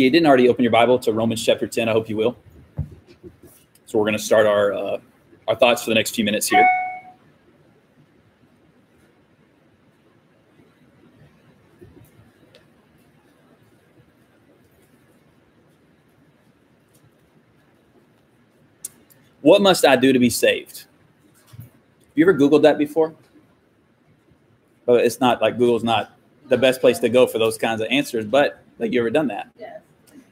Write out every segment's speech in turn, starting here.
you didn't already open your Bible to Romans chapter 10, I hope you will. So we're going to start our uh, our thoughts for the next few minutes here. What must I do to be saved? Have you ever Googled that before? But it's not like Google's not the best place to go for those kinds of answers, but like you ever done that? Yes.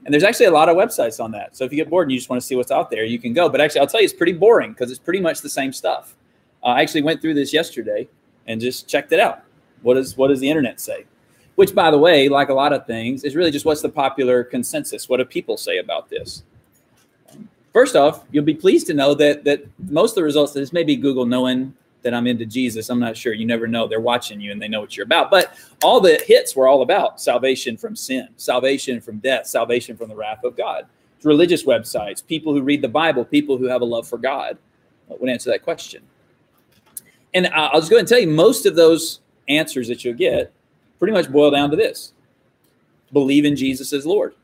And there's actually a lot of websites on that. So if you get bored and you just want to see what's out there, you can go. But actually, I'll tell you, it's pretty boring because it's pretty much the same stuff. Uh, I actually went through this yesterday and just checked it out. What does what does the internet say? Which, by the way, like a lot of things, is really just what's the popular consensus. What do people say about this? First off, you'll be pleased to know that that most of the results. This may be Google knowing that I'm into Jesus. I'm not sure. You never know. They're watching you and they know what you're about. But all the hits were all about salvation from sin, salvation from death, salvation from the wrath of God. It's religious websites, people who read the Bible, people who have a love for God would answer that question. And I'll just go ahead and tell you most of those answers that you'll get pretty much boil down to this believe in Jesus as Lord.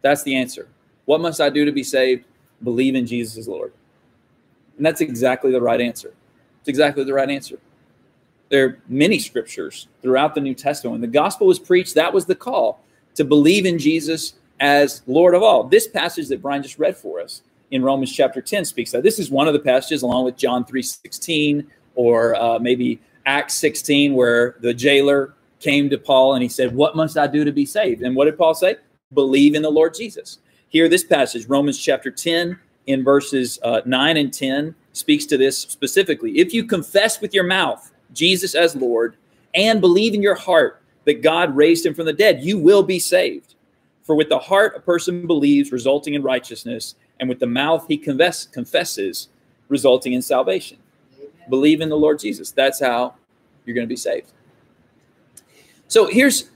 That's the answer. What must I do to be saved? Believe in Jesus as Lord. And that's exactly the right answer. It's exactly the right answer. There are many scriptures throughout the New Testament. When the gospel was preached, that was the call to believe in Jesus as Lord of all. This passage that Brian just read for us in Romans chapter 10 speaks that. This is one of the passages, along with John 3 16, or uh, maybe Acts 16, where the jailer came to Paul and he said, What must I do to be saved? And what did Paul say? Believe in the Lord Jesus. Here, this passage, Romans chapter 10, in verses uh, 9 and 10, speaks to this specifically. If you confess with your mouth Jesus as Lord and believe in your heart that God raised him from the dead, you will be saved. For with the heart a person believes, resulting in righteousness, and with the mouth he confess, confesses, resulting in salvation. Amen. Believe in the Lord Jesus. That's how you're going to be saved. So here's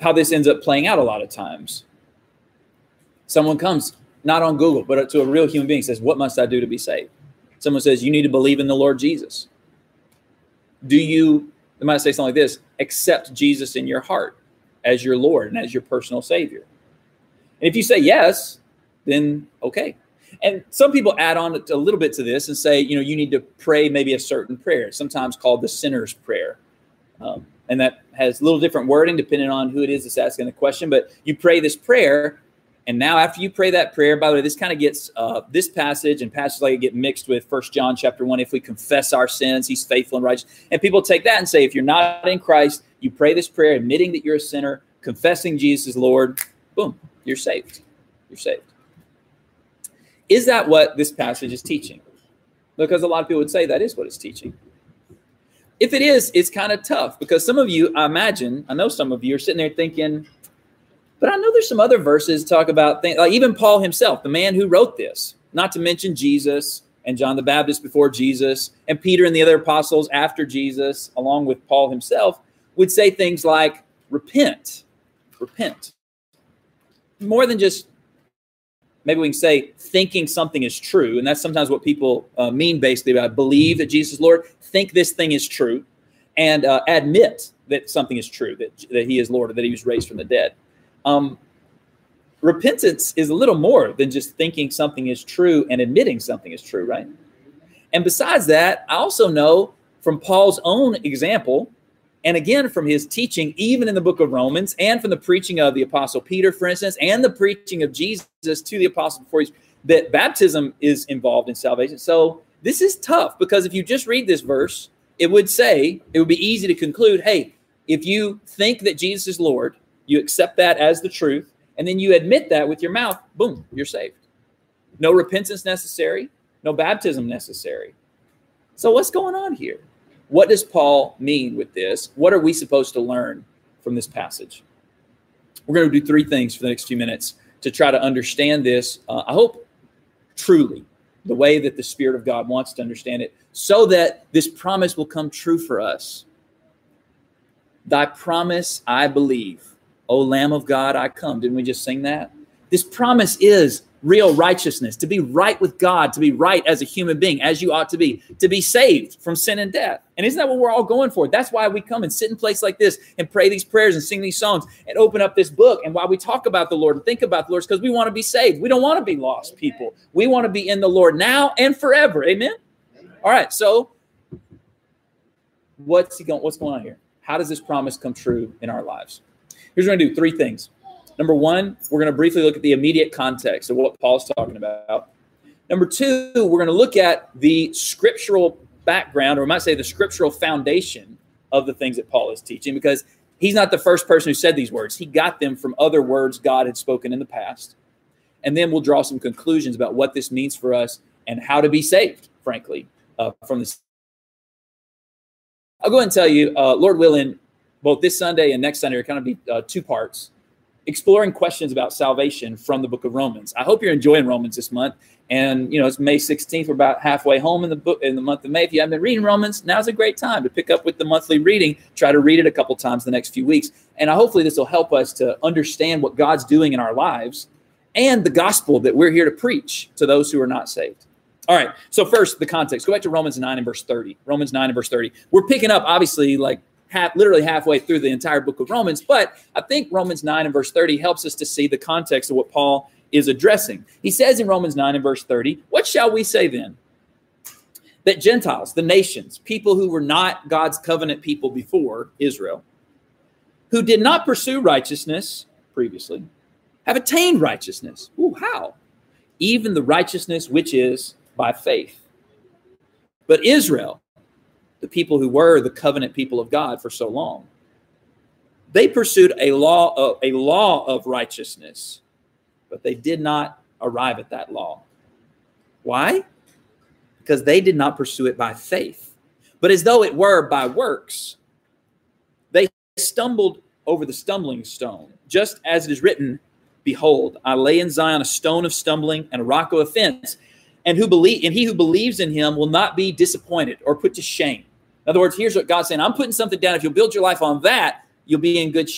how this ends up playing out a lot of times. Someone comes, not on Google, but to a real human being, says, What must I do to be saved? Someone says, You need to believe in the Lord Jesus. Do you, they might say something like this accept Jesus in your heart as your Lord and as your personal Savior? And if you say yes, then okay. And some people add on a little bit to this and say, you know, you need to pray maybe a certain prayer, sometimes called the sinner's prayer. Um, and that has a little different wording depending on who it is that's asking the question. But you pray this prayer and now, after you pray that prayer, by the way, this kind of gets uh, this passage and passages like it get mixed with First John chapter one. If we confess our sins, He's faithful and righteous. And people take that and say, if you're not in Christ, you pray this prayer, admitting that you're a sinner, confessing Jesus Lord. Boom, you're saved. You're saved. Is that what this passage is teaching? Because a lot of people would say that is what it's teaching. If it is, it's kind of tough because some of you, I imagine, I know some of you are sitting there thinking, but I know there's some other verses talk about things like even Paul himself, the man who wrote this, not to mention Jesus and John the Baptist before Jesus and Peter and the other apostles after Jesus, along with Paul himself, would say things like, repent, repent. More than just maybe we can say thinking something is true. And that's sometimes what people uh, mean basically about believe that Jesus is Lord, think this thing is true, and uh, admit that something is true, that, that he is Lord, or that he was raised from the dead. Um, repentance is a little more than just thinking something is true and admitting something is true, right? And besides that, I also know from Paul's own example, and again from his teaching, even in the book of Romans, and from the preaching of the apostle Peter, for instance, and the preaching of Jesus to the apostle before he's that baptism is involved in salvation. So this is tough because if you just read this verse, it would say, it would be easy to conclude, hey, if you think that Jesus is Lord, you accept that as the truth, and then you admit that with your mouth, boom, you're saved. No repentance necessary, no baptism necessary. So, what's going on here? What does Paul mean with this? What are we supposed to learn from this passage? We're going to do three things for the next few minutes to try to understand this. Uh, I hope truly the way that the Spirit of God wants to understand it, so that this promise will come true for us. Thy promise I believe O Lamb of God, I come. Didn't we just sing that? This promise is real righteousness, to be right with God, to be right as a human being, as you ought to be, to be saved from sin and death. And isn't that what we're all going for? That's why we come and sit in place like this and pray these prayers and sing these songs and open up this book. And why we talk about the Lord and think about the Lord because we want to be saved. We don't want to be lost people. We want to be in the Lord now and forever. Amen. All right. So what's he going? What's going on here? How does this promise come true in our lives? Here's what we're going to do: three things. Number one, we're going to briefly look at the immediate context of what Paul's talking about. Number two, we're going to look at the scriptural background, or I might say the scriptural foundation of the things that Paul is teaching, because he's not the first person who said these words. He got them from other words God had spoken in the past. And then we'll draw some conclusions about what this means for us and how to be saved, frankly, uh, from this. I'll go ahead and tell you, uh, Lord willing, both this Sunday and next Sunday are kind of be uh, two parts exploring questions about salvation from the book of Romans. I hope you're enjoying Romans this month. And you know, it's May 16th. We're about halfway home in the book in the month of May. If you haven't been reading Romans, now's a great time to pick up with the monthly reading. Try to read it a couple times the next few weeks. And hopefully this will help us to understand what God's doing in our lives and the gospel that we're here to preach to those who are not saved. All right. So first, the context. Go back to Romans 9 and verse 30. Romans 9 and verse 30. We're picking up, obviously, like half, literally halfway through the entire book of Romans. But I think Romans 9 and verse 30 helps us to see the context of what Paul is addressing. He says in Romans 9 and verse 30, What shall we say then? That Gentiles, the nations, people who were not God's covenant people before Israel, who did not pursue righteousness previously, have attained righteousness. Ooh, how? Even the righteousness which is by faith. But Israel, the people who were the covenant people of God for so long. They pursued a law of a law of righteousness, but they did not arrive at that law. Why? Because they did not pursue it by faith, but as though it were by works. They stumbled over the stumbling stone, just as it is written, Behold, I lay in Zion a stone of stumbling and a rock of offense, and who believe and he who believes in him will not be disappointed or put to shame. In other words, here's what God's saying I'm putting something down. If you'll build your life on that, you'll be in good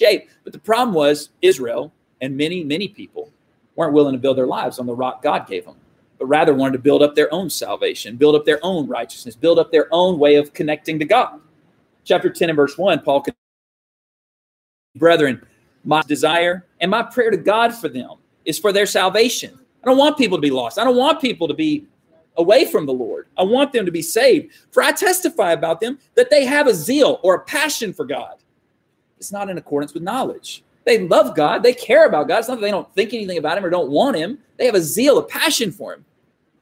shape. But the problem was Israel and many, many people weren't willing to build their lives on the rock God gave them, but rather wanted to build up their own salvation, build up their own righteousness, build up their own way of connecting to God. Chapter 10 and verse 1, Paul, brethren, my desire and my prayer to God for them is for their salvation. I don't want people to be lost. I don't want people to be away from the Lord. I want them to be saved. For I testify about them that they have a zeal or a passion for God. It's not in accordance with knowledge. They love God. They care about God. It's not that they don't think anything about Him or don't want Him. They have a zeal, a passion for Him.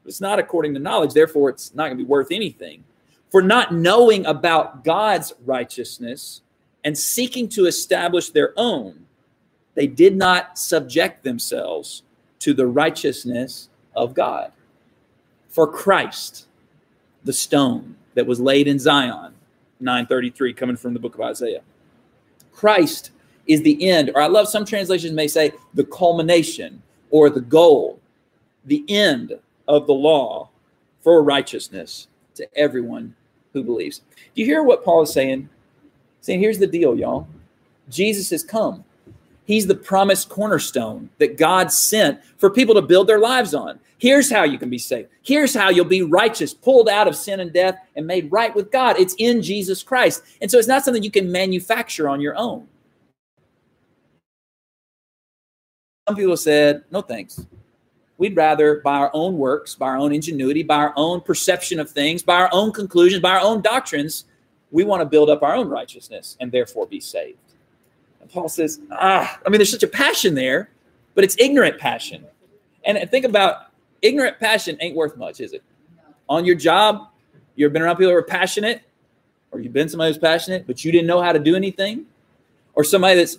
It's not according to knowledge. Therefore, it's not going to be worth anything. For not knowing about God's righteousness and seeking to establish their own, they did not subject themselves to the righteousness of God for Christ, the stone that was laid in Zion, 933, coming from the book of Isaiah. Christ is the end, or I love some translations may say the culmination or the goal, the end of the law for righteousness to everyone who believes. Do you hear what Paul is saying? Saying, here's the deal, y'all. Jesus has come. He's the promised cornerstone that God sent for people to build their lives on. Here's how you can be saved. Here's how you'll be righteous, pulled out of sin and death, and made right with God. It's in Jesus Christ. And so it's not something you can manufacture on your own. Some people said, no thanks. We'd rather, by our own works, by our own ingenuity, by our own perception of things, by our own conclusions, by our own doctrines, we want to build up our own righteousness and therefore be saved. And Paul says, ah, I mean, there's such a passion there, but it's ignorant passion. And think about ignorant passion ain't worth much, is it? On your job, you've been around people who are passionate, or you've been somebody who's passionate, but you didn't know how to do anything, or somebody that's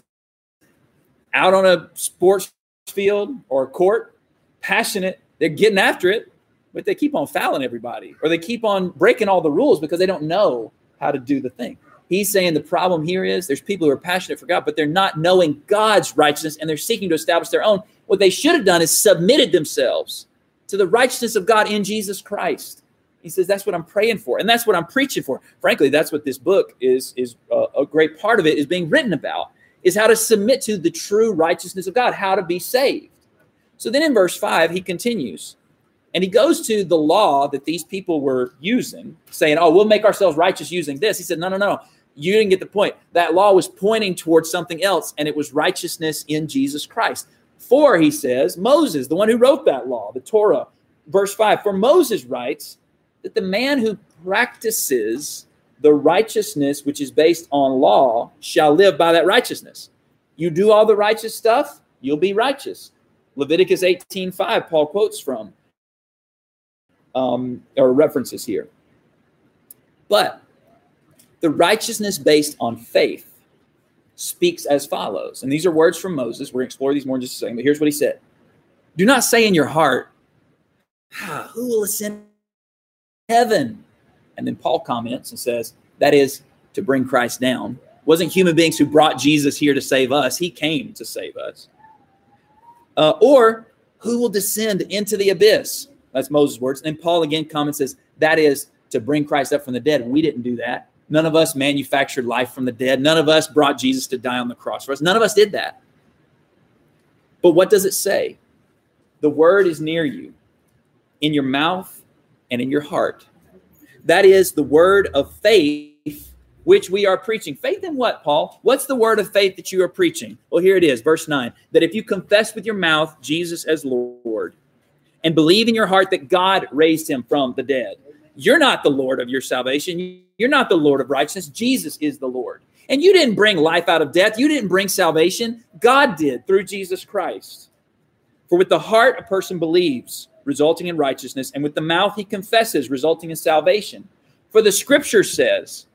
out on a sports field or a court, passionate, they're getting after it, but they keep on fouling everybody, or they keep on breaking all the rules because they don't know how to do the thing. He's saying the problem here is there's people who are passionate for God, but they're not knowing God's righteousness and they're seeking to establish their own. What they should have done is submitted themselves to the righteousness of God in Jesus Christ. He says that's what I'm praying for, and that's what I'm preaching for. Frankly, that's what this book is. Is a, a great part of it is being written about is how to submit to the true righteousness of God, how to be saved. So then in verse 5, he continues and he goes to the law that these people were using, saying, Oh, we'll make ourselves righteous using this. He said, No, no, no. You didn't get the point. That law was pointing towards something else, and it was righteousness in Jesus Christ. For, he says, Moses, the one who wrote that law, the Torah, verse 5, for Moses writes that the man who practices the righteousness which is based on law shall live by that righteousness. You do all the righteous stuff, you'll be righteous. Leviticus 18:5 Paul quotes from um, or references here. But the righteousness based on faith speaks as follows. And these are words from Moses. We're going to explore these more in just a second. But here's what he said Do not say in your heart, ah, Who will ascend heaven? And then Paul comments and says, That is to bring Christ down. It wasn't human beings who brought Jesus here to save us, he came to save us. Uh, or who will descend into the abyss? That's Moses' words. And Paul again comments says that is to bring Christ up from the dead. We didn't do that. None of us manufactured life from the dead. None of us brought Jesus to die on the cross for us. None of us did that. But what does it say? The word is near you, in your mouth and in your heart. That is the word of faith which we are preaching. Faith in what, Paul? What's the word of faith that you are preaching? Well, here it is, verse 9 that if you confess with your mouth Jesus as Lord and believe in your heart that God raised him from the dead. You're not the Lord of your salvation. You're not the Lord of righteousness. Jesus is the Lord. And you didn't bring life out of death. You didn't bring salvation. God did through Jesus Christ. For with the heart a person believes, resulting in righteousness, and with the mouth he confesses, resulting in salvation. For the scripture says,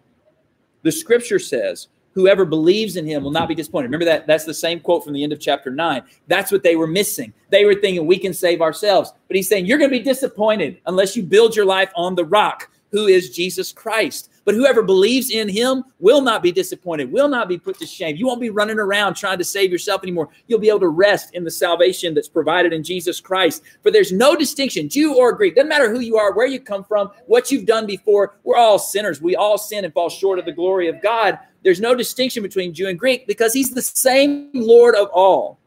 the scripture says, whoever believes in him will not be disappointed. Remember that that's the same quote from the end of chapter 9. That's what they were missing. They were thinking we can save ourselves. But he's saying you're going to be disappointed unless you build your life on the rock, who is Jesus Christ. But whoever believes in him will not be disappointed, will not be put to shame. You won't be running around trying to save yourself anymore. You'll be able to rest in the salvation that's provided in Jesus Christ. For there's no distinction, Jew or Greek. Doesn't matter who you are, where you come from, what you've done before. We're all sinners. We all sin and fall short of the glory of God. There's no distinction between Jew and Greek because he's the same Lord of all.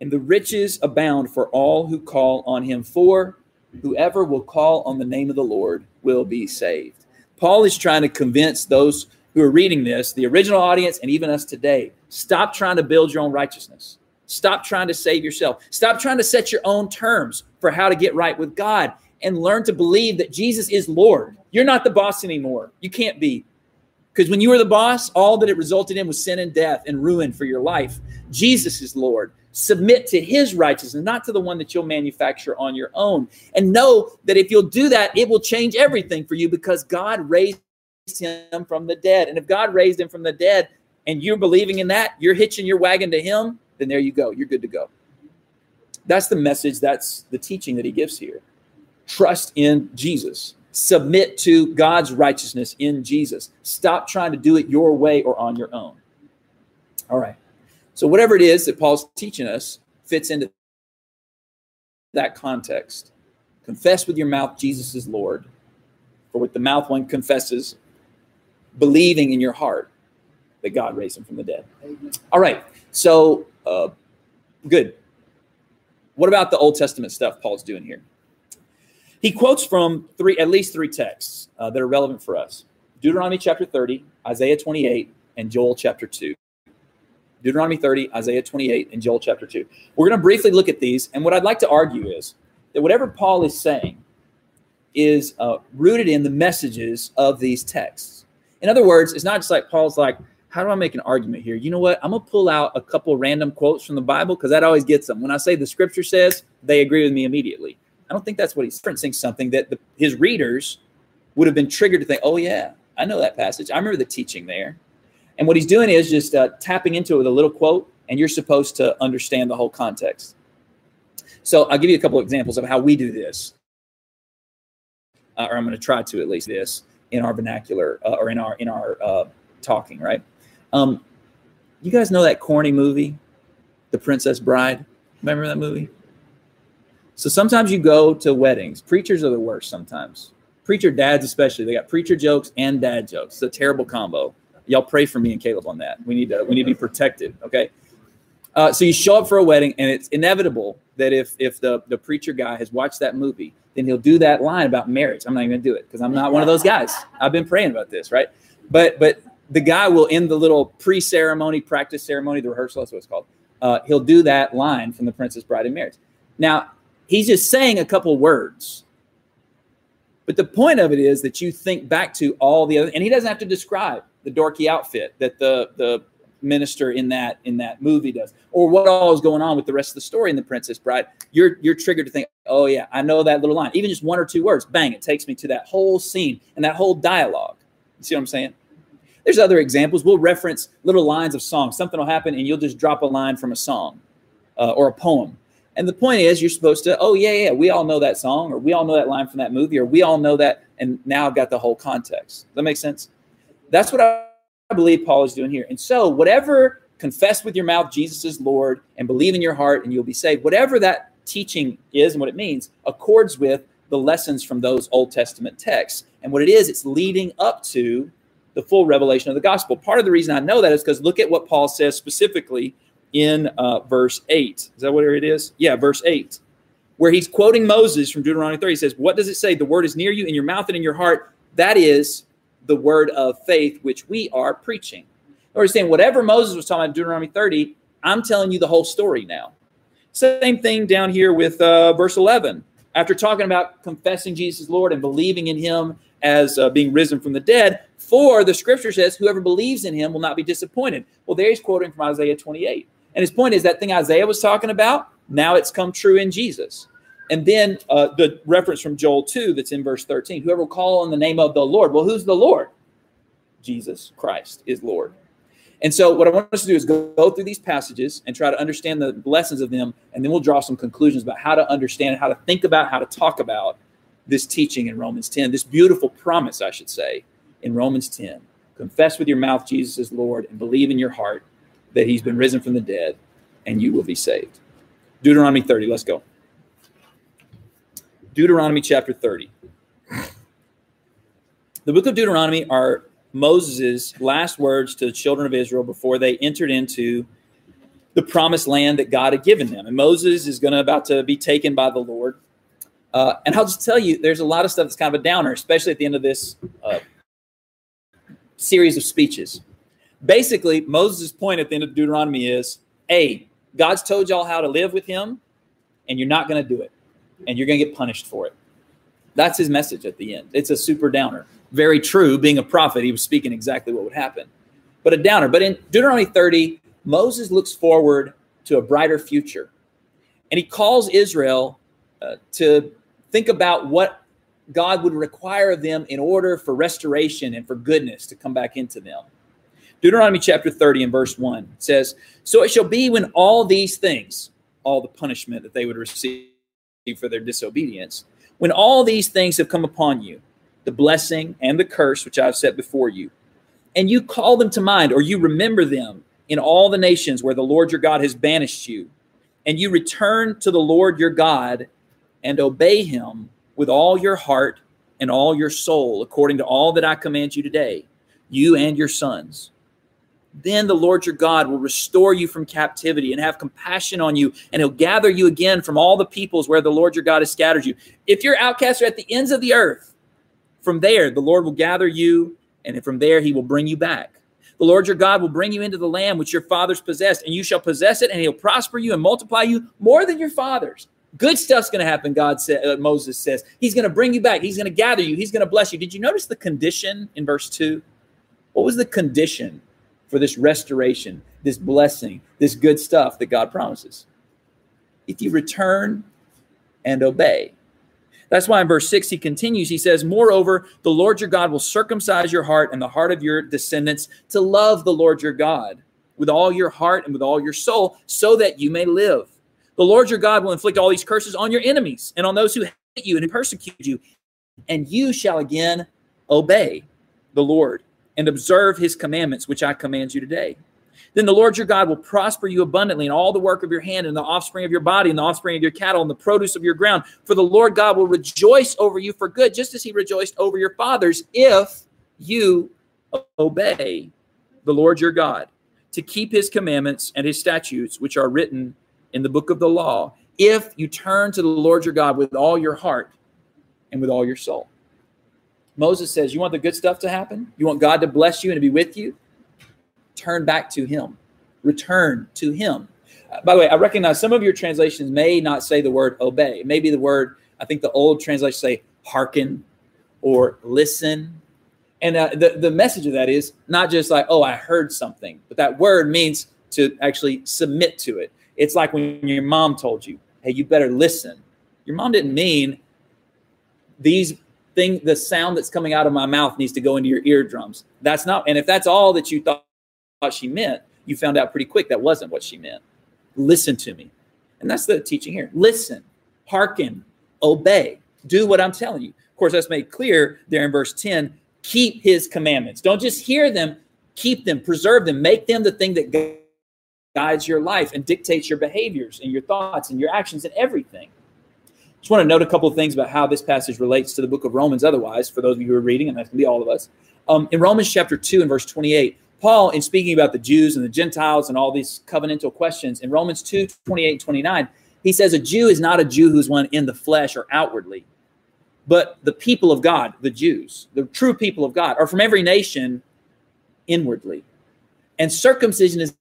And the riches abound for all who call on him. For whoever will call on the name of the Lord will be saved. Paul is trying to convince those who are reading this, the original audience, and even us today, stop trying to build your own righteousness. Stop trying to save yourself. Stop trying to set your own terms for how to get right with God and learn to believe that Jesus is Lord. You're not the boss anymore. You can't be. Because when you were the boss, all that it resulted in was sin and death and ruin for your life. Jesus is Lord. Submit to his righteousness, not to the one that you'll manufacture on your own. And know that if you'll do that, it will change everything for you because God raised him from the dead. And if God raised him from the dead and you're believing in that, you're hitching your wagon to him, then there you go. You're good to go. That's the message, that's the teaching that he gives here. Trust in Jesus submit to God's righteousness in Jesus. Stop trying to do it your way or on your own. All right. So, whatever it is that Paul's teaching us fits into that context. Confess with your mouth Jesus is Lord. For with the mouth one confesses, believing in your heart that God raised him from the dead. All right. So, uh, good. What about the Old Testament stuff Paul's doing here? He quotes from three, at least three texts uh, that are relevant for us Deuteronomy chapter 30, Isaiah 28, and Joel chapter 2. Deuteronomy 30, Isaiah 28, and Joel chapter 2. We're going to briefly look at these. And what I'd like to argue is that whatever Paul is saying is uh, rooted in the messages of these texts. In other words, it's not just like Paul's like, how do I make an argument here? You know what? I'm going to pull out a couple random quotes from the Bible because that always gets them. When I say the scripture says, they agree with me immediately. I don't think that's what he's referencing. Something that the, his readers would have been triggered to think, "Oh yeah, I know that passage. I remember the teaching there." And what he's doing is just uh, tapping into it with a little quote, and you're supposed to understand the whole context. So I'll give you a couple of examples of how we do this, uh, or I'm going to try to at least this in our vernacular uh, or in our in our uh, talking. Right? Um, you guys know that corny movie, The Princess Bride? Remember that movie? So sometimes you go to weddings. Preachers are the worst sometimes. Preacher dads, especially, they got preacher jokes and dad jokes. It's a terrible combo. Y'all pray for me and Caleb on that. We need to we need to be protected. Okay. Uh, so you show up for a wedding, and it's inevitable that if if the the preacher guy has watched that movie, then he'll do that line about marriage. I'm not even gonna do it because I'm not one of those guys. I've been praying about this, right? But but the guy will end the little pre-ceremony, practice ceremony, the rehearsal. That's what it's called. Uh, he'll do that line from the Princess Bride and Marriage. Now he's just saying a couple words, but the point of it is that you think back to all the other, and he doesn't have to describe the dorky outfit that the the minister in that in that movie does, or what all is going on with the rest of the story in the Princess Bride. You're you're triggered to think, oh yeah, I know that little line, even just one or two words, bang, it takes me to that whole scene and that whole dialogue. You see what I'm saying? There's other examples. We'll reference little lines of songs. Something will happen, and you'll just drop a line from a song uh, or a poem. And the point is, you're supposed to, oh, yeah, yeah, we all know that song, or we all know that line from that movie, or we all know that. And now I've got the whole context. Does that make sense? That's what I believe Paul is doing here. And so, whatever confess with your mouth Jesus is Lord and believe in your heart, and you'll be saved, whatever that teaching is and what it means accords with the lessons from those Old Testament texts. And what it is, it's leading up to the full revelation of the gospel. Part of the reason I know that is because look at what Paul says specifically in uh, verse 8. Is that what it is? Yeah, verse 8, where he's quoting Moses from Deuteronomy 30. He says, What does it say? The word is near you in your mouth and in your heart. That is the word of faith which we are preaching. Or saying, whatever Moses was talking about in Deuteronomy 30, I'm telling you the whole story now. Same thing down here with uh, verse 11. After talking about confessing Jesus Lord and believing in him as uh, being risen from the dead, for the scripture says, whoever believes in him will not be disappointed. Well, there he's quoting from Isaiah 28. And his point is that thing Isaiah was talking about, now it's come true in Jesus. And then uh, the reference from Joel 2 that's in verse 13 whoever will call on the name of the Lord. Well, who's the Lord? Jesus Christ is Lord. And so, what I want us to do is go, go through these passages and try to understand the lessons of them, and then we'll draw some conclusions about how to understand, how to think about, how to talk about this teaching in Romans 10, this beautiful promise, I should say, in Romans 10. Confess with your mouth Jesus is Lord and believe in your heart that he's been risen from the dead, and you will be saved. Deuteronomy 30, let's go. Deuteronomy chapter 30. The book of Deuteronomy are Moses' last words to the children of Israel before they entered into the promised land that God had given them. And Moses is going to about to be taken by the Lord. Uh, and I'll just tell you, there's a lot of stuff that's kind of a downer, especially at the end of this uh, series of speeches. Basically, Moses' point at the end of Deuteronomy is, "A, God's told y'all how to live with Him, and you're not going to do it and you're going to get punished for it. That's his message at the end. It's a super downer. Very true. Being a prophet, he was speaking exactly what would happen, but a downer. But in Deuteronomy 30, Moses looks forward to a brighter future. And he calls Israel uh, to think about what God would require of them in order for restoration and for goodness to come back into them. Deuteronomy chapter 30 and verse 1 says, So it shall be when all these things, all the punishment that they would receive, for their disobedience. When all these things have come upon you, the blessing and the curse which I have set before you, and you call them to mind, or you remember them in all the nations where the Lord your God has banished you, and you return to the Lord your God and obey him with all your heart and all your soul, according to all that I command you today, you and your sons then the Lord your God will restore you from captivity and have compassion on you, and he'll gather you again from all the peoples where the Lord your God has scattered you. If your outcasts are at the ends of the earth, from there the Lord will gather you, and from there he will bring you back. The Lord your God will bring you into the land which your fathers possessed, and you shall possess it, and he'll prosper you and multiply you more than your fathers. Good stuff's going to happen, God said, uh, Moses says. He's going to bring you back. He's going to gather you. He's going to bless you. Did you notice the condition in verse 2? What was the condition for this restoration, this blessing, this good stuff that God promises. If you return and obey. That's why in verse 6 he continues. He says, Moreover, the Lord your God will circumcise your heart and the heart of your descendants to love the Lord your God with all your heart and with all your soul, so that you may live. The Lord your God will inflict all these curses on your enemies and on those who hate you and persecute you, and you shall again obey the Lord and observe his commandments, which I command you today. Then the Lord your God will prosper you abundantly in all the work of your hand, and the offspring of your body, and the offspring of your cattle, and the produce of your ground. For the Lord God will rejoice over you for good, just as he rejoiced over your fathers, if you obey the Lord your God to keep his commandments and his statutes, which are written in the book of the law, if you turn to the Lord your God with all your heart and with all your soul. Moses says, You want the good stuff to happen? You want God to bless you and to be with you? Turn back to him. Return to him. Uh, by the way, I recognize some of your translations may not say the word obey. Maybe the word, I think the old translations say hearken or listen and uh, the, the message of that is not just like, oh, I heard something, but that word means to actually submit to it. It's like when your mom told you, hey, you better listen. Your mom didn't mean these things, the sound that's coming out of my mouth needs to go into your eardrums. That's not, and if that's all that you thought she meant, you found out pretty quick that wasn't what she meant. Listen to me. And that's the teaching here. Listen, hearken, obey, do what I'm telling you. Of course, that's made clear there in verse 10 keep his commandments. Don't just hear them, keep them, preserve them, make them the thing that guides your life and dictates your behaviors and your thoughts and your actions and everything. Just want to note a couple of things about how this passage relates to the book of Romans, otherwise, for those of you who are reading, and that can be all of us. Um, in Romans chapter 2 and verse 28, Paul, in speaking about the Jews and the Gentiles and all these covenantal questions, in Romans 2 28 29, he says, A Jew is not a Jew who's one in the flesh or outwardly, but the people of God, the Jews, the true people of God, are from every nation inwardly. And circumcision is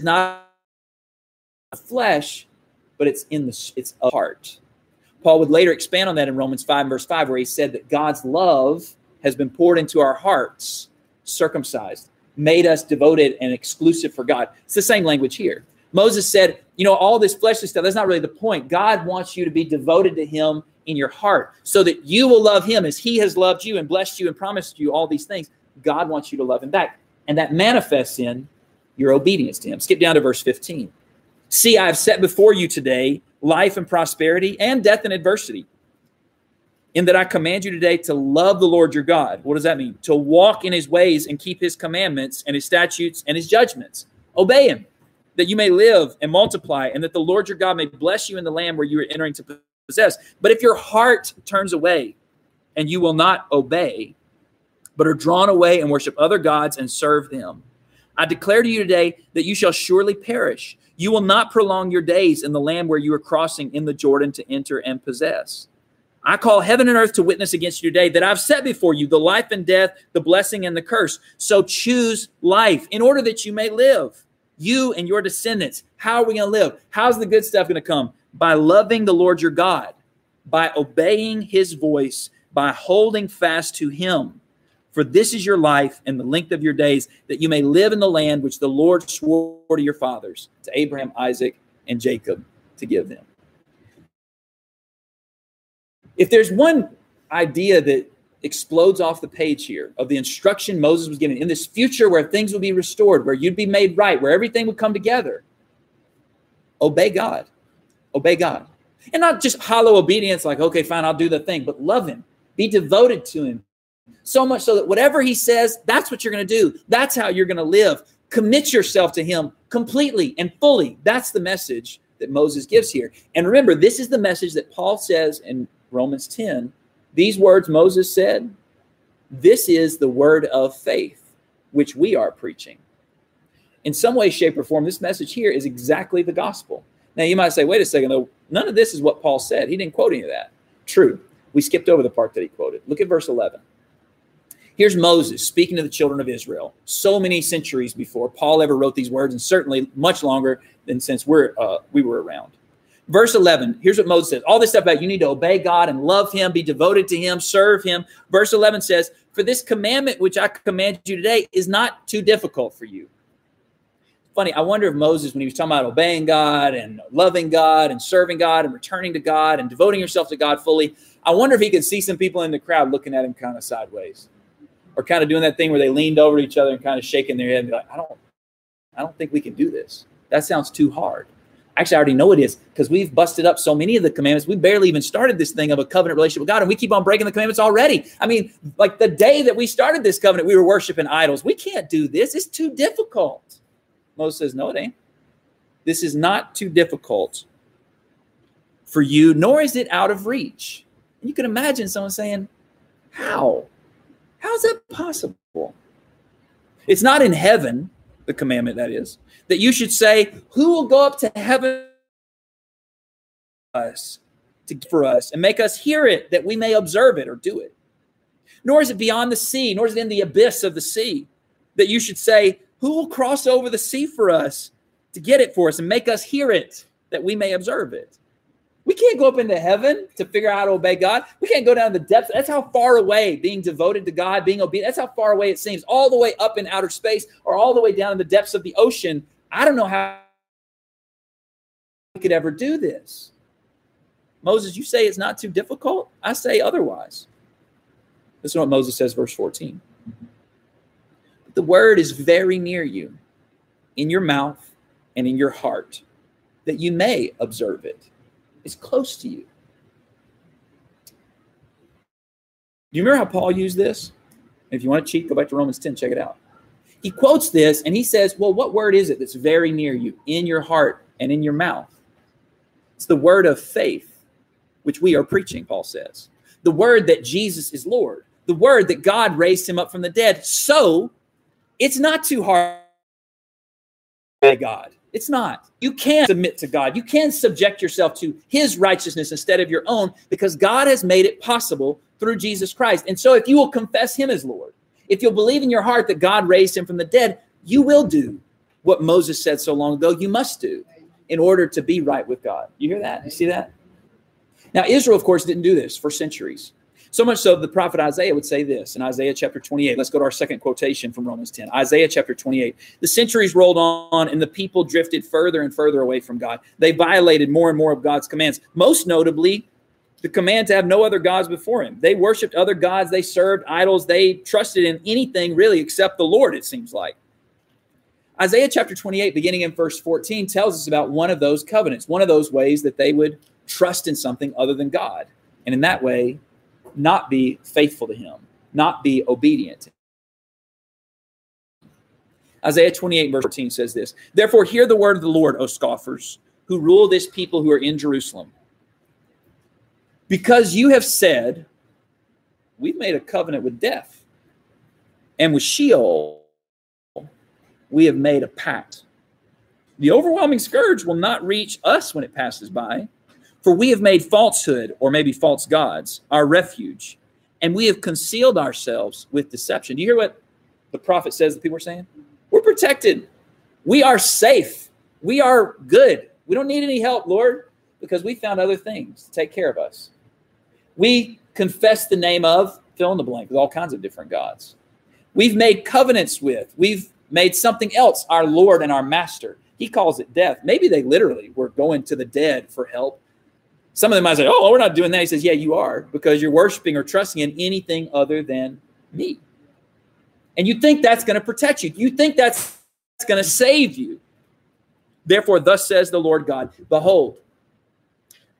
not flesh, but it's in the it's a heart. Paul would later expand on that in Romans 5, verse 5, where he said that God's love has been poured into our hearts, circumcised, made us devoted and exclusive for God. It's the same language here. Moses said, you know, all this fleshly stuff, that's not really the point. God wants you to be devoted to him in your heart so that you will love him as he has loved you and blessed you and promised you all these things. God wants you to love him back. And that manifests in your obedience to him. Skip down to verse 15. See, I have set before you today life and prosperity and death and adversity. In that I command you today to love the Lord your God. What does that mean? To walk in his ways and keep his commandments and his statutes and his judgments. Obey him, that you may live and multiply, and that the Lord your God may bless you in the land where you are entering to possess. But if your heart turns away and you will not obey, but are drawn away and worship other gods and serve them, I declare to you today that you shall surely perish. You will not prolong your days in the land where you are crossing in the Jordan to enter and possess. I call heaven and earth to witness against you today that I've set before you the life and death, the blessing and the curse. So choose life in order that you may live. You and your descendants. How are we going to live? How's the good stuff going to come? by loving the Lord your God, by obeying his voice, by holding fast to him. For this is your life and the length of your days, that you may live in the land which the Lord swore to your fathers, to Abraham, Isaac, and Jacob, to give them. If there's one idea that explodes off the page here of the instruction Moses was given in this future where things would be restored, where you'd be made right, where everything would come together, obey God obey God. And not just hollow obedience, like, okay, fine, I'll do the thing, but love Him, be devoted to Him. So much so that whatever He says, that's what you're going to do. That's how you're going to live. Commit yourself to Him completely and fully. That's the message that Moses gives here. And remember, this is the message that Paul says in Romans 10. These words Moses said, this is the word of faith which we are preaching. In some way, shape, or form, this message here is exactly the gospel. Now you might say, wait a second, though, none of this is what Paul said. He didn't quote any of that. True. We skipped over the part that he quoted. Look at verse 11. Here's Moses speaking to the children of Israel so many centuries before Paul ever wrote these words, and certainly much longer than since we're uh, we were around. Verse 11, here's what Moses says. All this stuff about you need to obey God and love him, be devoted to him, serve him. Verse 11 says, For this commandment which I command you today is not too difficult for you funny. I wonder if Moses, when he was talking about obeying God and loving God and serving God and returning to God and devoting yourself to God fully, I wonder if he could see some people in the crowd looking at him kind of sideways or kind of doing that thing where they leaned over each other and kind of shaking their head and be like, I don't, I don't think we can do this. That sounds too hard. Actually, I already know it is because we've busted up so many of the commandments. We barely even started this thing of a covenant relationship with God, and we keep on breaking the commandments already. I mean, like the day that we started this covenant, we were worshiping idols. We can't do this. It's too difficult. Moses says, No, it ain't. This is not too difficult for you, nor is it out of reach. And you can imagine someone saying, How? How is that possible? It's not in heaven. the commandment that is, that you should say, Who will go up to heaven us to for us and make us hear it that we may observe it or do it? Nor is it beyond the sea, nor is it in the abyss of the sea, that you should say, Who will cross over the sea for us to get it for us and make us hear it that we may observe it? We can't go up into heaven to figure out how to obey God. We can't go down the depths. That's how far away being devoted to God, being obedient, that's how far away it seems. All the way up in outer space or all the way down in the depths of the ocean. I don't know how we could ever do this. Moses, you say it's not too difficult. I say otherwise. This is what Moses says, verse 14. The word is very near you, in your mouth and in your heart, that you may observe it is close to you. Do you remember how Paul used this? If you want to cheat, go back to Romans 10, check it out. He quotes this and he says, Well, what word is it that's very near you, in your heart and in your mouth? It's the word of faith, which we are preaching, Paul says. The word that Jesus is Lord, the word that God raised him up from the dead. So it's not too hard God. It's not. You can submit to God. You can subject yourself to his righteousness instead of your own because God has made it possible through Jesus Christ. And so if you will confess him as Lord, if you'll believe in your heart that God raised him from the dead, you will do what Moses said so long ago you must do in order to be right with God. You hear that? You see that? Now, Israel, of course, didn't do this for centuries. So much so, the prophet Isaiah would say this in Isaiah chapter 28. Let's go to our second quotation from Romans 10. Isaiah chapter 28. The centuries rolled on, and the people drifted further and further away from God. They violated more and more of God's commands, most notably the command to have no other gods before him. They worshiped other gods, they served idols, they trusted in anything really except the Lord, it seems like. Isaiah chapter 28, beginning in verse 14, tells us about one of those covenants, one of those ways that they would trust in something other than God. And in that way, not be faithful to him, not be obedient. Isaiah 28, verse 14 says this Therefore, hear the word of the Lord, O scoffers, who rule this people who are in Jerusalem. Because you have said, We've made a covenant with death, and with Sheol, we have made a pact. The overwhelming scourge will not reach us when it passes by, for we have made falsehood, or maybe false gods, our refuge, and we have concealed ourselves with deception. Do you hear what the prophet says that people are saying? We're protected. We are safe. We are good. We don't need any help, Lord, because we found other things to take care of us. We confess the name of, fill in the blank, with all kinds of different gods. We've made covenants with, we've made something else our Lord and our master. He calls it death. Maybe they literally were going to the dead for help some of them might say, Oh, we're not doing that. He says, Yeah, you are, because you're worshiping or trusting in anything other than me. And you think that's going to protect you. You think that's going to save you. Therefore, thus says the Lord God Behold,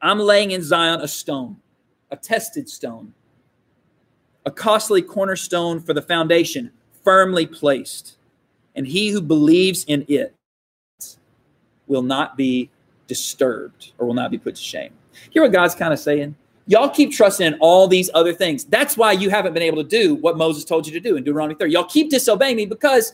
I'm laying in Zion a stone, a tested stone, a costly cornerstone for the foundation, firmly placed. And he who believes in it will not be disturbed or will not be put to shame. Hear what God's kind of saying? Y'all keep trusting in all these other things. That's why you haven't been able to do what Moses told you to do in Deuteronomy 30. Y'all keep disobeying me because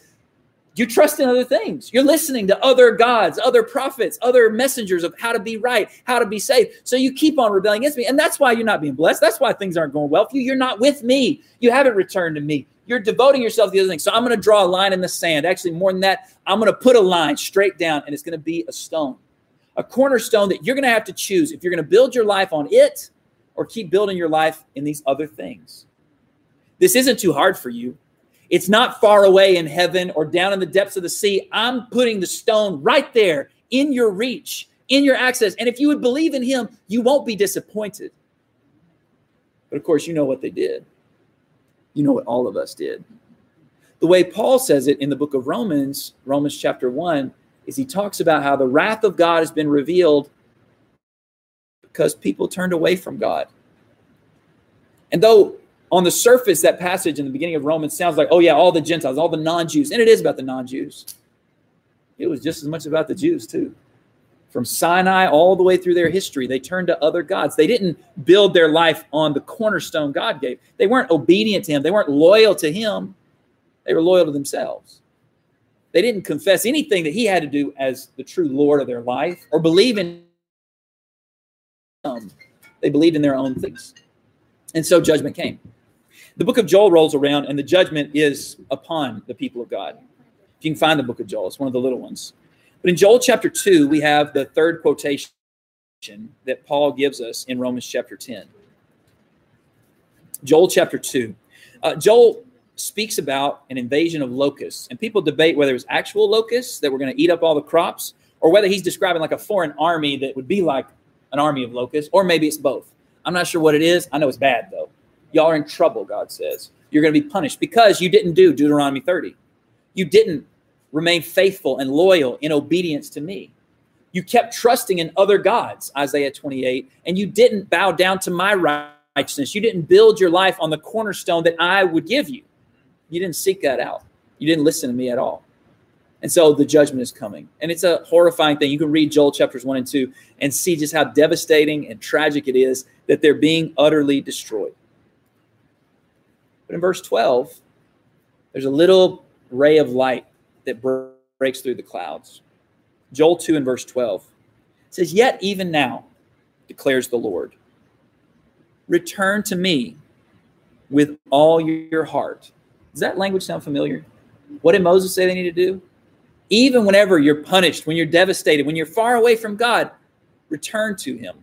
you trust in other things. You're listening to other gods, other prophets, other messengers of how to be right, how to be saved. So you keep on rebelling against me. And that's why you're not being blessed. That's why things aren't going well for you. You're not with me. You haven't returned to me. You're devoting yourself to the other things. So I'm going to draw a line in the sand. Actually, more than that, I'm going to put a line straight down and it's going to be a stone a cornerstone that you're going to have to choose if you're going to build your life on it or keep building your life in these other things. This isn't too hard for you. It's not far away in heaven or down in the depths of the sea. I'm putting the stone right there in your reach, in your access. And if you would believe in him, you won't be disappointed. But of course, you know what they did. You know what all of us did. The way Paul says it in the book of Romans, Romans chapter 1, is he talks about how the wrath of God has been revealed because people turned away from God. And though on the surface, that passage in the beginning of Romans sounds like, oh, yeah, all the Gentiles, all the non Jews, and it is about the non Jews. It was just as much about the Jews, too. From Sinai all the way through their history, they turned to other gods. They didn't build their life on the cornerstone God gave. They weren't obedient to Him, they weren't loyal to Him, they were loyal to themselves. They didn't confess anything that he had to do as the true Lord of their life or believe in. They believed in their own things. And so judgment came. The book of Joel rolls around, and the judgment is upon the people of God. If you can find the book of Joel, it's one of the little ones. But in Joel chapter 2, we have the third quotation that Paul gives us in Romans chapter 10. Joel chapter 2. Uh, Joel speaks about an invasion of locusts, and people debate whether it's actual locusts that were going to eat up all the crops, or whether he's describing like a foreign army that would be like an army of locusts, or maybe it's both. I'm not sure what it is. I know it's bad though. Y'all are in trouble, God says. You're going to be punished because you didn't do Deuteronomy 30. You didn't remain faithful and loyal in obedience to me. You kept trusting in other gods, Isaiah 28, and you didn't bow down to my righteousness. You didn't build your life on the cornerstone that I would give you. You didn't seek that out. You didn't listen to me at all. And so the judgment is coming. And it's a horrifying thing. You can read Joel chapters 1 and 2 and see just how devastating and tragic it is that they're being utterly destroyed. But in verse 12, there's a little ray of light that breaks through the clouds. Joel 2 and verse 12 says, Yet even now, declares the Lord, return to me with all your heart. Does that language sound familiar? What did Moses say they need to do? Even whenever you're punished, when you're devastated, when you're far away from God, return to him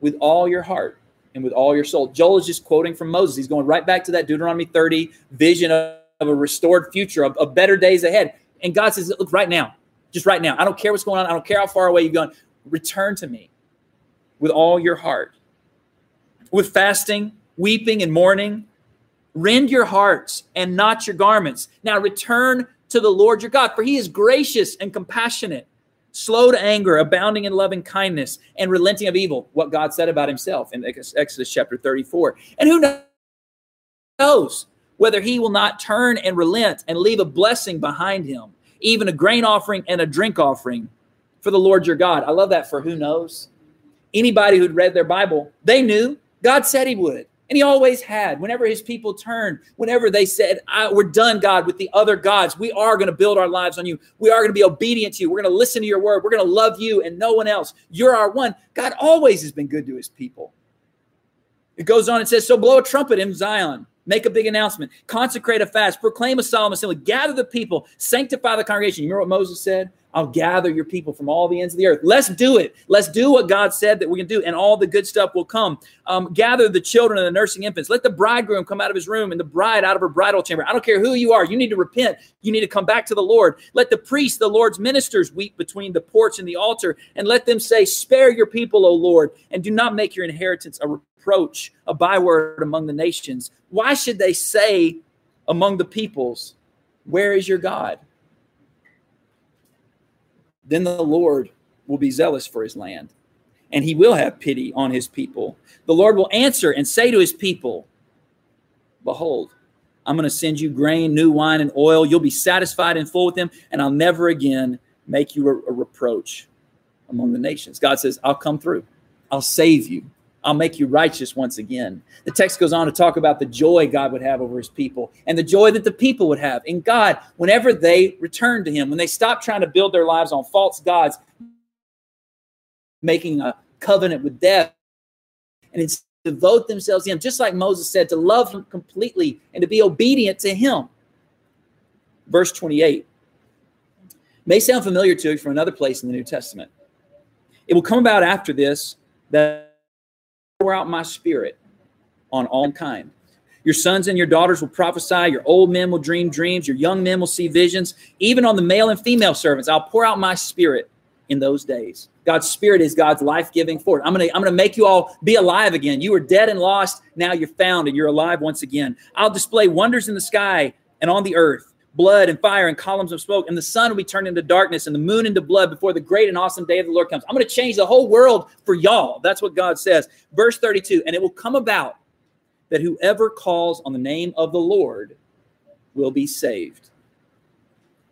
with all your heart and with all your soul. Joel is just quoting from Moses. He's going right back to that Deuteronomy 30 vision of, of a restored future, of, of better days ahead. And God says, Look, right now, just right now. I don't care what's going on. I don't care how far away you've gone. Return to me with all your heart. With fasting, weeping, and mourning, rend your hearts and not your garments. Now return to the Lord your God, for he is gracious and compassionate, slow to anger, abounding in loving kindness, and relenting of evil. What God said about himself in Exodus chapter 34. And who knows whether he will not turn and relent and leave a blessing behind him even a grain offering and a drink offering for the Lord your God. I love that for who knows. Anybody who'd read their Bible, they knew God said he would. And he always had. Whenever his people turned, whenever they said, We're done, God, with the other gods, we are going to build our lives on you. We are going to be obedient to you. We're going to listen to your word. We're going to love you and no one else. You're our one. God always has been good to his people. It goes on and says, So blow a trumpet in Zion Make a big announcement. Consecrate a fast. Proclaim a solemn assembly. Gather the people. Sanctify the congregation. You remember what Moses said? I'll gather your people from all the ends of the earth. Let's do it. Let's do what God said that we can do, and all the good stuff will come. Um, gather the children and the nursing infants. Let the bridegroom come out of his room and the bride out of her bridal chamber. I don't care who you are. You need to repent. You need to come back to the Lord. Let the priests, the Lord's ministers, weep between the porch and the altar, and let them say, Spare your people, O Lord, and do not make your inheritance a reproach, a byword among the nations. Why should they say among the peoples, Where is your God? Then the Lord will be zealous for his land, and he will have pity on his people. The Lord will answer and say to his people, Behold, I'm going to send you grain, new wine, and oil. You'll be satisfied and full with them, and I'll never again make you a, a reproach among the nations. God says, I'll come through, I'll save you. I'll make you righteous once again. The text goes on to talk about the joy God would have over his people and the joy that the people would have in God whenever they return to him, when they stop trying to build their lives on false gods, making a covenant with death, and instead devote themselves to him, just like Moses said, to love him completely and to be obedient to him. Verse 28 may sound familiar to you from another place in the New Testament. It will come about after this that pour out my spirit on all mankind. Your sons and your daughters will prophesy. Your old men will dream dreams. Your young men will see visions. Even on the male and female servants, I'll pour out my spirit in those days. God's spirit is God's life-giving force. I'm gonna, I'm gonna make you all be alive again. You were dead and lost. Now you're found and you're alive once again. I'll display wonders in the sky and on the earth blood and fire and columns of smoke, and the sun will be turned into darkness and the moon into blood before the great and awesome day of the Lord comes. I'm going to change the whole world for y'all. That's what God says. Verse 32 And it will come about that whoever calls on the name of the Lord will be saved.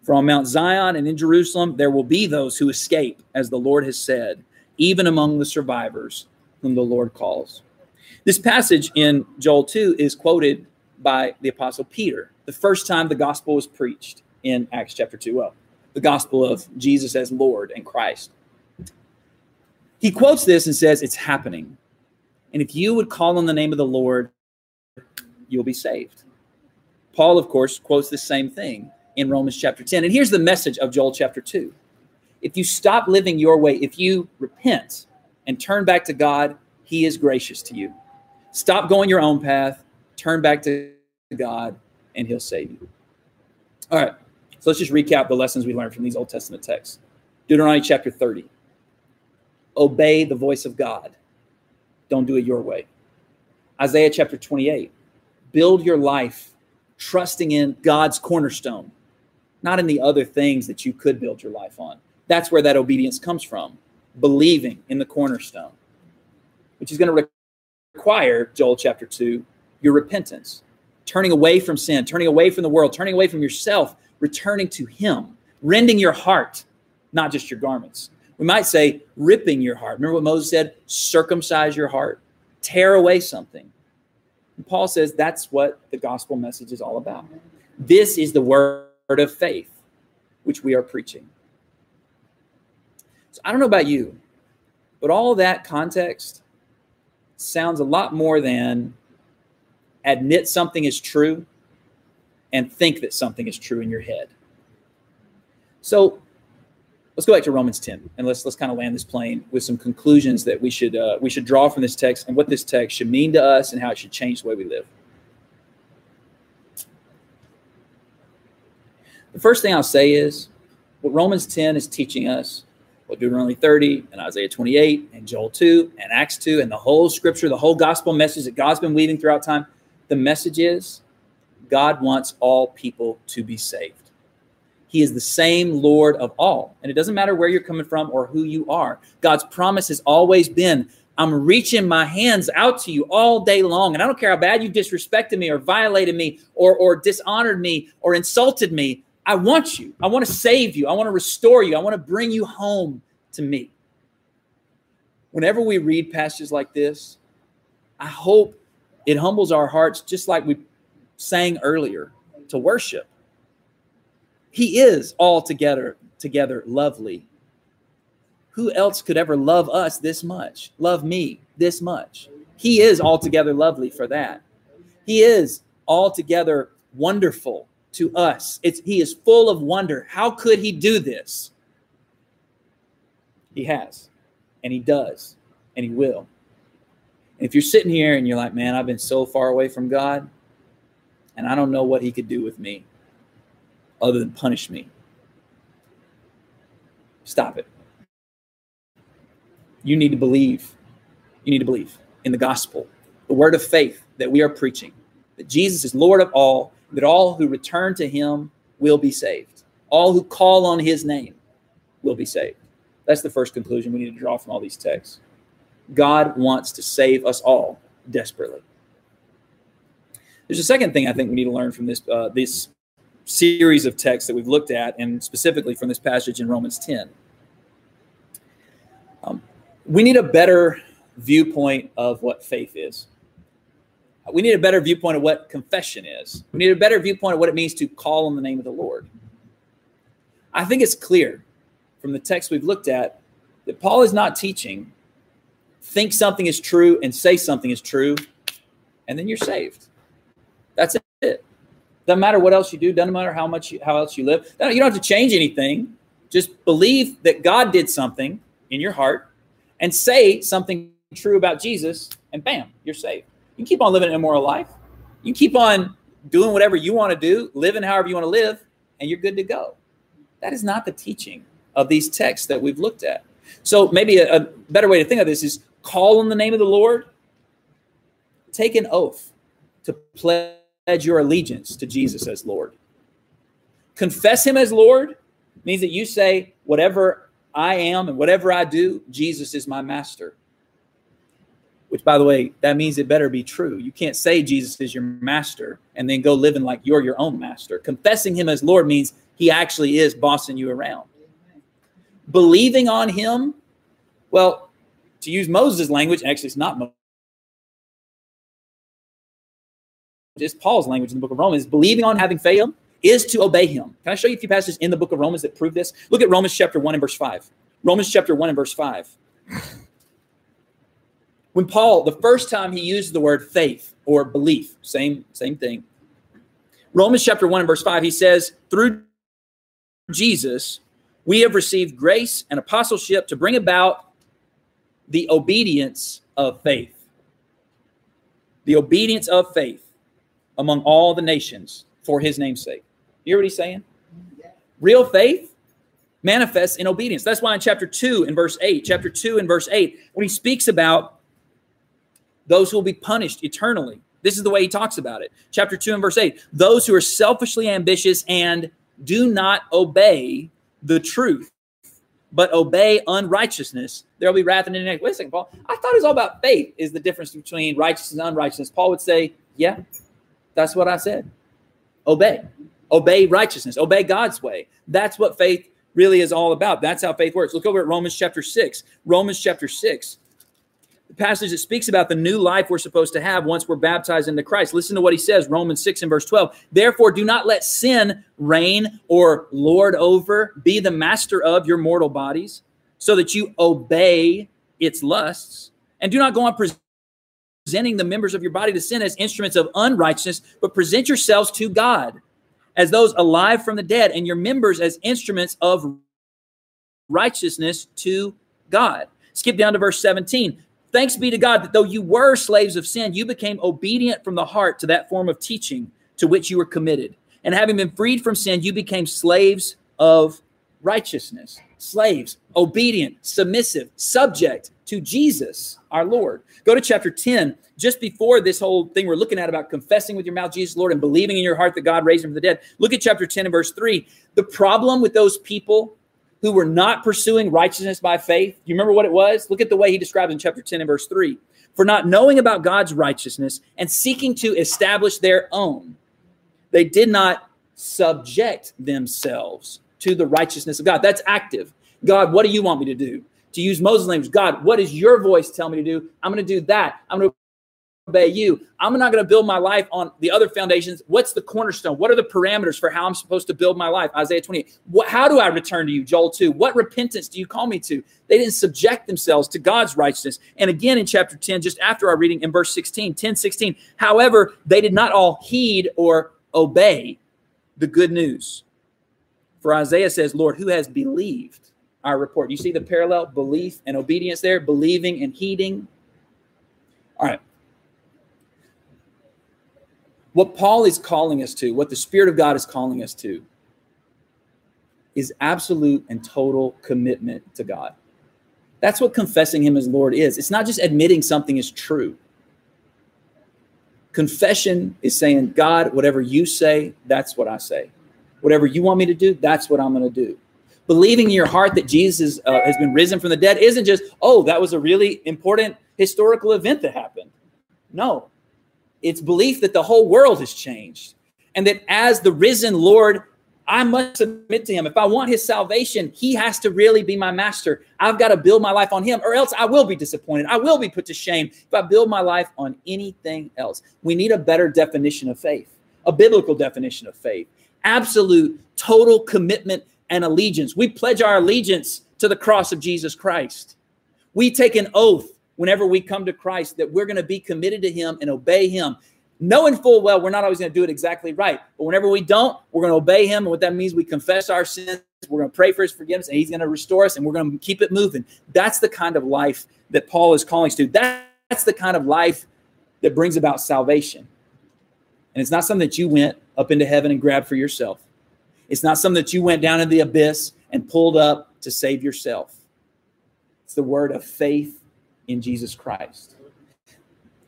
From Mount Zion and in Jerusalem, there will be those who escape, as the Lord has said, even among the survivors whom the Lord calls. This passage in Joel 2 is quoted by the Apostle Peter the first time the gospel was preached in Acts chapter 2. Well, the gospel of Jesus as Lord and Christ. He quotes this and says, It's happening. And if you would call on the name of the Lord, you'll be saved. Paul, of course, quotes the same thing in Romans chapter 10. And here's the message of Joel chapter 2. If you stop living your way, if you repent and turn back to God, He is gracious to you. Stop going your own path, turn back to God, and He'll save you. All right, so let's just recap the lessons we learned from these Old Testament texts. Deuteronomy chapter 30. Obey the voice of God. Don't do it your way. Isaiah chapter 28. Build your life trusting in God's cornerstone, not in the other things that you could build your life on. That's where that obedience comes from, believing in the cornerstone, which is going to require, Joel chapter 2, your repentance, turning away from sin, turning away from the world, turning away from yourself, returning to Him, rending your heart, not just your garments. We might say ripping your heart. Remember what Moses said? Circumcise your heart, tear away something. And Paul says that's what the gospel message is all about. This is the word of faith which we are preaching. So I don't know about you, but all that context sounds a lot more than admit something is true and think that something is true in your head. So let's go back to Romans 10 and let's let's kind of land this plane with some conclusions that we should uh, we should draw from this text and what this text should mean to us and how it should change the way we live. The first thing I'll say is what Romans 10 is teaching us, what Deuteronomy 30 and Isaiah 28 and Joel 2 and Acts 2 and the whole scripture, the whole gospel message that God's been weaving throughout time, the message is God wants all people to be saved. He is the same Lord of all. And it doesn't matter where you're coming from or who you are. God's promise has always been I'm reaching my hands out to you all day long. And I don't care how bad you disrespected me or violated me or, or dishonored me or insulted me. I want you. I want to save you. I want to restore you. I want to bring you home to me. Whenever we read passages like this, I hope it humbles our hearts, just like we sang earlier, to worship he is altogether together lovely. Who else could ever love us this much? Love me this much. He is altogether lovely for that. He is altogether wonderful to us. It's, he is full of wonder. How could he do this? He has, and he does, and he will. If you're sitting here and you're like, man, I've been so far away from God, and I don't know what he could do with me, other than punish me. Stop it. You need to believe. You need to believe in the gospel, the word of faith that we are preaching, that Jesus is Lord of all, that all who return to him will be saved. All who call on his name will be saved. That's the first conclusion we need to draw from all these texts. God wants to save us all desperately. There's a second thing I think we need to learn from this uh, this series of texts that we've looked at, and specifically from this passage in Romans 10. Um, we need a better viewpoint of what faith is. We need a better viewpoint of what confession is. We need a better viewpoint of what it means to call on the name of the Lord. I think it's clear from the text we've looked at that Paul is not teaching think something is true and say something is true, and then you're saved. That's it. Doesn't matter what else you do. Doesn't matter how much you, how else you live. You don't have to change anything. Just believe that God did something in your heart, and say something true about Jesus, and bam, you're saved. You keep on living an immoral life. You keep on doing whatever you want to do, living however you want to live, and you're good to go. That is not the teaching of these texts that we've looked at. So maybe a, a better way to think of this is call on the name of the Lord, take an oath to pledge your allegiance to Jesus as Lord. Confess him as Lord means that you say, whatever I am and whatever I do, Jesus is my master. Which, by the way, that means it better be true. You can't say Jesus is your master and then go living like you're your own master. Confessing him as Lord means he actually is bossing you around. Believing on him, well, to use Moses' language, actually, it's not just Paul's language in the book of Romans, believing on having faith, is to obey him. Can I show you a few passages in the book of Romans that prove this? Look at Romans chapter 1 and verse 5. Romans chapter 1 and verse 5. When Paul, the first time he used the word faith or belief, same, same thing. Romans chapter 1 and verse 5, he says, through Jesus, we have received grace and apostleship to bring about the obedience of faith. The obedience of faith among all the nations for his name's sake. You hear what he's saying? Real faith manifests in obedience. That's why in chapter 2 and verse 8, chapter 2 and verse 8, when he speaks about those who will be punished eternally, this is the way he talks about it. Chapter 2 and verse 8 those who are selfishly ambitious and do not obey the truth, but obey unrighteousness, there will be wrath and indignation. Wait a second, Paul. I thought it was all about faith, is the difference between righteousness and unrighteousness. Paul would say, Yeah, that's what I said. Obey. Obey righteousness. Obey God's way. That's what faith really is all about. That's how faith works. Look over at Romans chapter 6. Romans chapter 6 the passage that speaks about the new life we're supposed to have once we're baptized into Christ. Listen to what he says, Romans 6 and verse 12. Therefore, do not let sin reign or lord over, be the master of your mortal bodies, so that you obey its lusts. And do not go on presenting the members of your body to sin as instruments of unrighteousness, but present yourselves to God as those alive from the dead, and your members as instruments of righteousness to God. Skip down to verse 17. Thanks be to God that though you were slaves of sin, you became obedient from the heart to that form of teaching to which you were committed. And having been freed from sin, you became slaves of righteousness. Slaves, obedient, submissive, subject to Jesus, our Lord. Go to chapter 10, just before this whole thing we're looking at about confessing with your mouth Jesus Lord and believing in your heart that God raised him from the dead. Look at chapter 10 and verse 3. The problem with those people who were not pursuing righteousness by faith. You remember what it was? Look at the way he describes in chapter 10 and verse 3. For not knowing about God's righteousness and seeking to establish their own, they did not subject themselves to the righteousness of God. That's active. God, what do you want me to do? To use Moses' language, God, what does your voice tell me to do? I'm going to do that. I'm going to obey you. I'm not going to build my life on the other foundations. What's the cornerstone? What are the parameters for how I'm supposed to build my life? Isaiah 28. What, how do I return to you? Joel 2. What repentance do you call me to? They didn't subject themselves to God's righteousness. And again in chapter 10, just after our reading in verse 16, 10, 16. However, they did not all heed or obey the good news. For Isaiah says, Lord, who has believed our report? You see the parallel belief and obedience there, believing and heeding. All right. What Paul is calling us to, what the Spirit of God is calling us to, is absolute and total commitment to God. That's what confessing Him as Lord is. It's not just admitting something is true. Confession is saying, God, whatever you say, that's what I say. Whatever you want me to do, that's what I'm going to do. Believing in your heart that Jesus uh, has been risen from the dead isn't just, oh, that was a really important historical event that happened. No, it's belief that the whole world has changed and that as the risen Lord, I must submit to him. If I want his salvation, he has to really be my master. I've got to build my life on him, or else I will be disappointed. I will be put to shame if I build my life on anything else. We need a better definition of faith, a biblical definition of faith. Absolute, total commitment and allegiance. We pledge our allegiance to the cross of Jesus Christ. We take an oath whenever we come to Christ that we're going to be committed to Him and obey Him, knowing full well we're not always going to do it exactly right. But whenever we don't, we're going to obey Him. And what that means, we confess our sins, we're going to pray for His forgiveness, and He's going to restore us, and we're going to keep it moving. That's the kind of life that Paul is calling us to. That's the kind of life that brings about salvation. And it's not something that you went up into heaven and grabbed for yourself. It's not something that you went down in the abyss and pulled up to save yourself. It's the word of faith in Jesus Christ.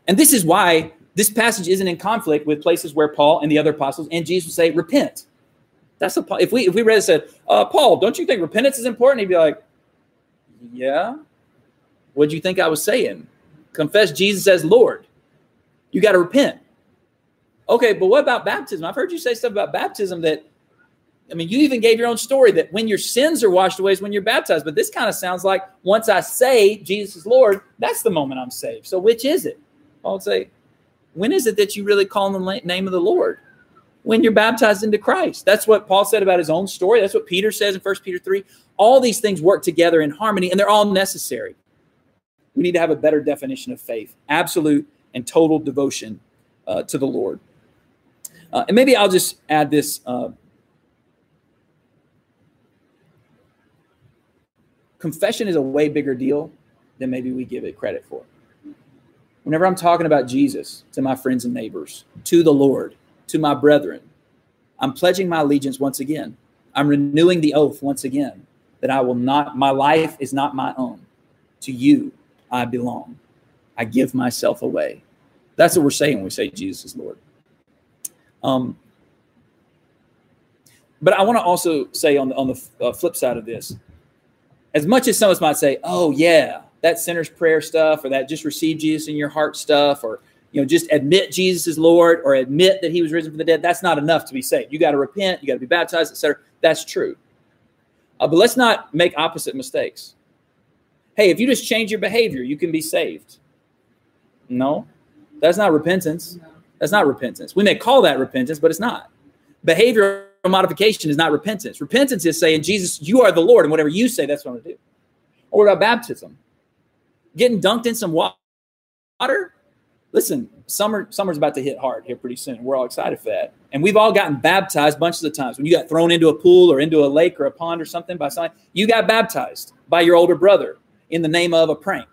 And this is why this passage isn't in conflict with places where Paul and the other apostles and Jesus say, repent. That's a, if we if we read it said, uh, Paul, don't you think repentance is important? He'd be like, Yeah. What do you think I was saying? Confess Jesus as Lord. You got to repent. Okay, but what about baptism? I've heard you say stuff about baptism that I mean, you even gave your own story that when your sins are washed away is when you're baptized. But this kind of sounds like once I say Jesus is Lord, that's the moment I'm saved. So which is it? Paul would say, when is it that you really call on the name of the Lord? when you're baptized into Christ. That's what Paul said about his own story. That's what Peter says in 1 Peter 3. All these things work together in harmony and they're all necessary. We need to have a better definition of faith absolute and total devotion uh, to the Lord. Uh, and maybe I'll just add this. Uh, confession is a way bigger deal than maybe we give it credit for. Whenever I'm talking about Jesus to my friends and neighbors, to the Lord, to my brethren, I'm pledging my allegiance once again. I'm renewing the oath once again that I will not, my life is not my own. To you I belong. I give myself away. That's what we're saying when we say Jesus is Lord. Um, but I want to also say on the, on the uh, flip side of this, as much as some of us might say, "Oh yeah, that sinner's prayer stuff, or that just receive Jesus in your heart stuff, or you know, just admit Jesus is Lord, or admit that He was risen from the dead," that's not enough to be saved. You got to repent, you got to be baptized, etc. That's true. Uh, but let's not make opposite mistakes. Hey, if you just change your behavior, you can be saved. No, that's not repentance. That's not repentance. We may call that repentance, but it's not. Behavioral modification is not repentance. Repentance is saying, Jesus, you are the Lord, and whatever you say, that's what I'm going to do. Or what about baptism? Getting dunked in some water? Listen, summer summer's about to hit hard here pretty soon. We're all excited for that. And we've all gotten baptized bunches of times. When you got thrown into a pool or into a lake or a pond or something by someone, you got baptized by your older brother in the name of a prank.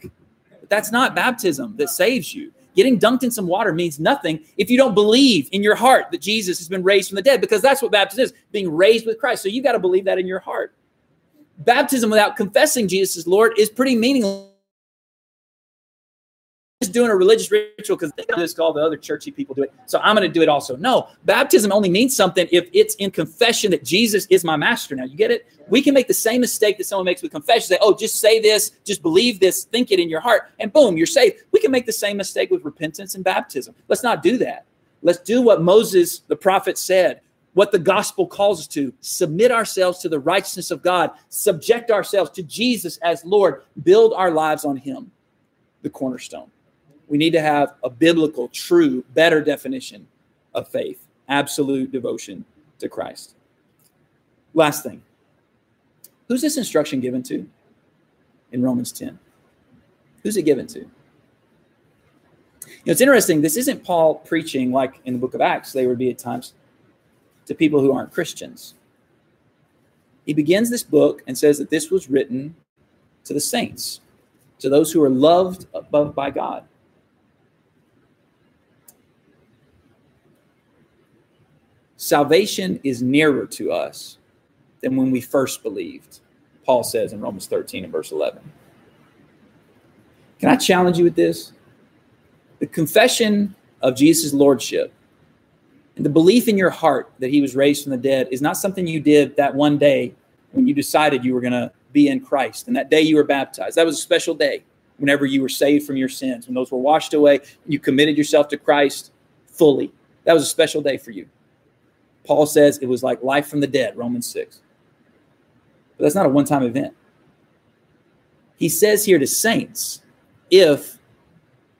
But that's not baptism that saves you. Getting dunked in some water means nothing if you don't believe in your heart that Jesus has been raised from the dead, because that's what baptism is being raised with Christ. So you got to believe that in your heart. Baptism without confessing Jesus as Lord is pretty meaningless just doing a religious ritual because they do this, the other churchy people do it. So I'm going to do it also. No, baptism only means something if it's in confession that Jesus is my master. Now, you get it? We can make the same mistake that someone makes with confession. Say, oh, just say this, just believe this, think it in your heart, and boom, you're saved. We can make the same mistake with repentance and baptism. Let's not do that. Let's do what Moses, the prophet, said what the gospel calls us to submit ourselves to the righteousness of God, subject ourselves to Jesus as Lord, build our lives on Him, the cornerstone we need to have a biblical, true, better definition of faith absolute devotion to Christ. Last thing who's this instruction given to in Romans 10? Who's it given to? You know, it's interesting. This isn't Paul preaching like in the book of Acts, they would be at times to people who aren't Christians. He begins this book and says that this was written to the saints, to those who are loved above by God. Salvation is nearer to us than when we first believed, Paul says in Romans 13 and verse 11. Can I challenge you with this? The confession of Jesus' lordship and the belief in your heart that he was raised from the dead is not something you did that one day when you decided you were going to be in Christ. And that day you were baptized, that was a special day whenever you were saved from your sins, when those were washed away, you committed yourself to Christ fully. That was a special day for you. Paul says it was like life from the dead, Romans 6. But that's not a one time event. He says here to saints, if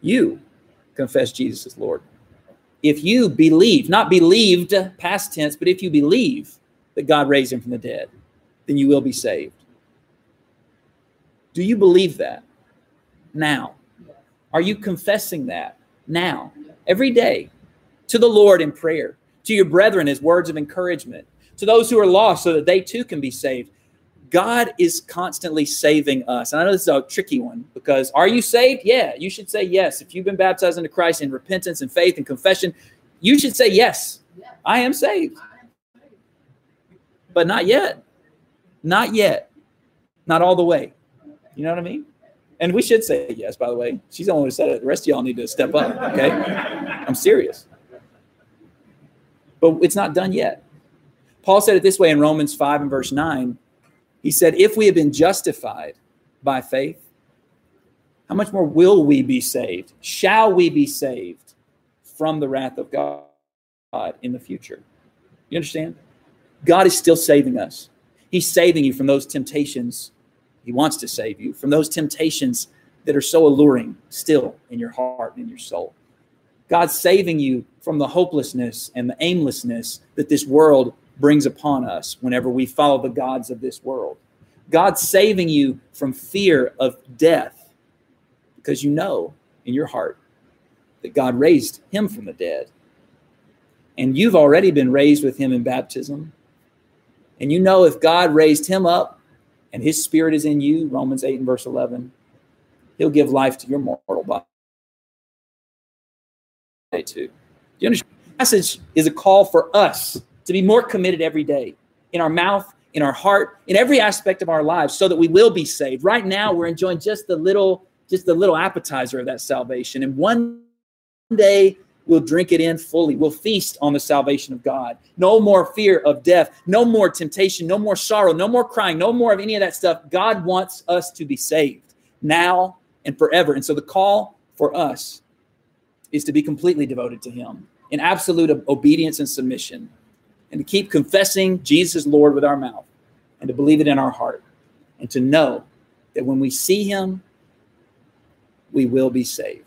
you confess Jesus as Lord, if you believe, not believed past tense, but if you believe that God raised him from the dead, then you will be saved. Do you believe that now? Are you confessing that now, every day, to the Lord in prayer? To your brethren as words of encouragement, to those who are lost so that they too can be saved. God is constantly saving us. And I know this is a tricky one because are you saved? Yeah, you should say yes. If you've been baptized into Christ in repentance and faith and confession, you should say yes. I am saved. But not yet. Not yet. Not all the way. You know what I mean? And we should say yes, by the way. She's the only one who said it. The rest of y'all need to step up, okay? I'm serious but it's not done yet. Paul said it this way in Romans 5 and verse 9. He said, If we have been justified by faith, how much more will we be saved? Shall we be saved from the wrath of God in the future? You understand? God is still saving us. He's saving you from those temptations. He wants to save you from those temptations that are so alluring still in your heart and in your soul. God's saving you from the hopelessness and the aimlessness that this world brings upon us whenever we follow the gods of this world. God's saving you from fear of death because you know in your heart that God raised him from the dead. And you've already been raised with him in baptism. And you know if God raised him up and his spirit is in you, Romans 8 and verse 11, he'll give life to your mortal too. Do you understand? The message is a call for us to be more committed every day in our mouth, in our heart, in every aspect of our lives, so that we will be saved. Right now, we're enjoying just the little, just the little appetizer of that salvation. And one day we'll drink it in fully. We'll feast on the salvation of God. No more fear of death, no more temptation, no more sorrow, no more crying, no more of any of that stuff. God wants us to be saved now and forever. And so the call for us is to be completely devoted to Him in absolute obedience and submission, and to keep confessing Jesus Lord with our mouth, and to believe it in our heart, and to know that when we see Him, we will be saved.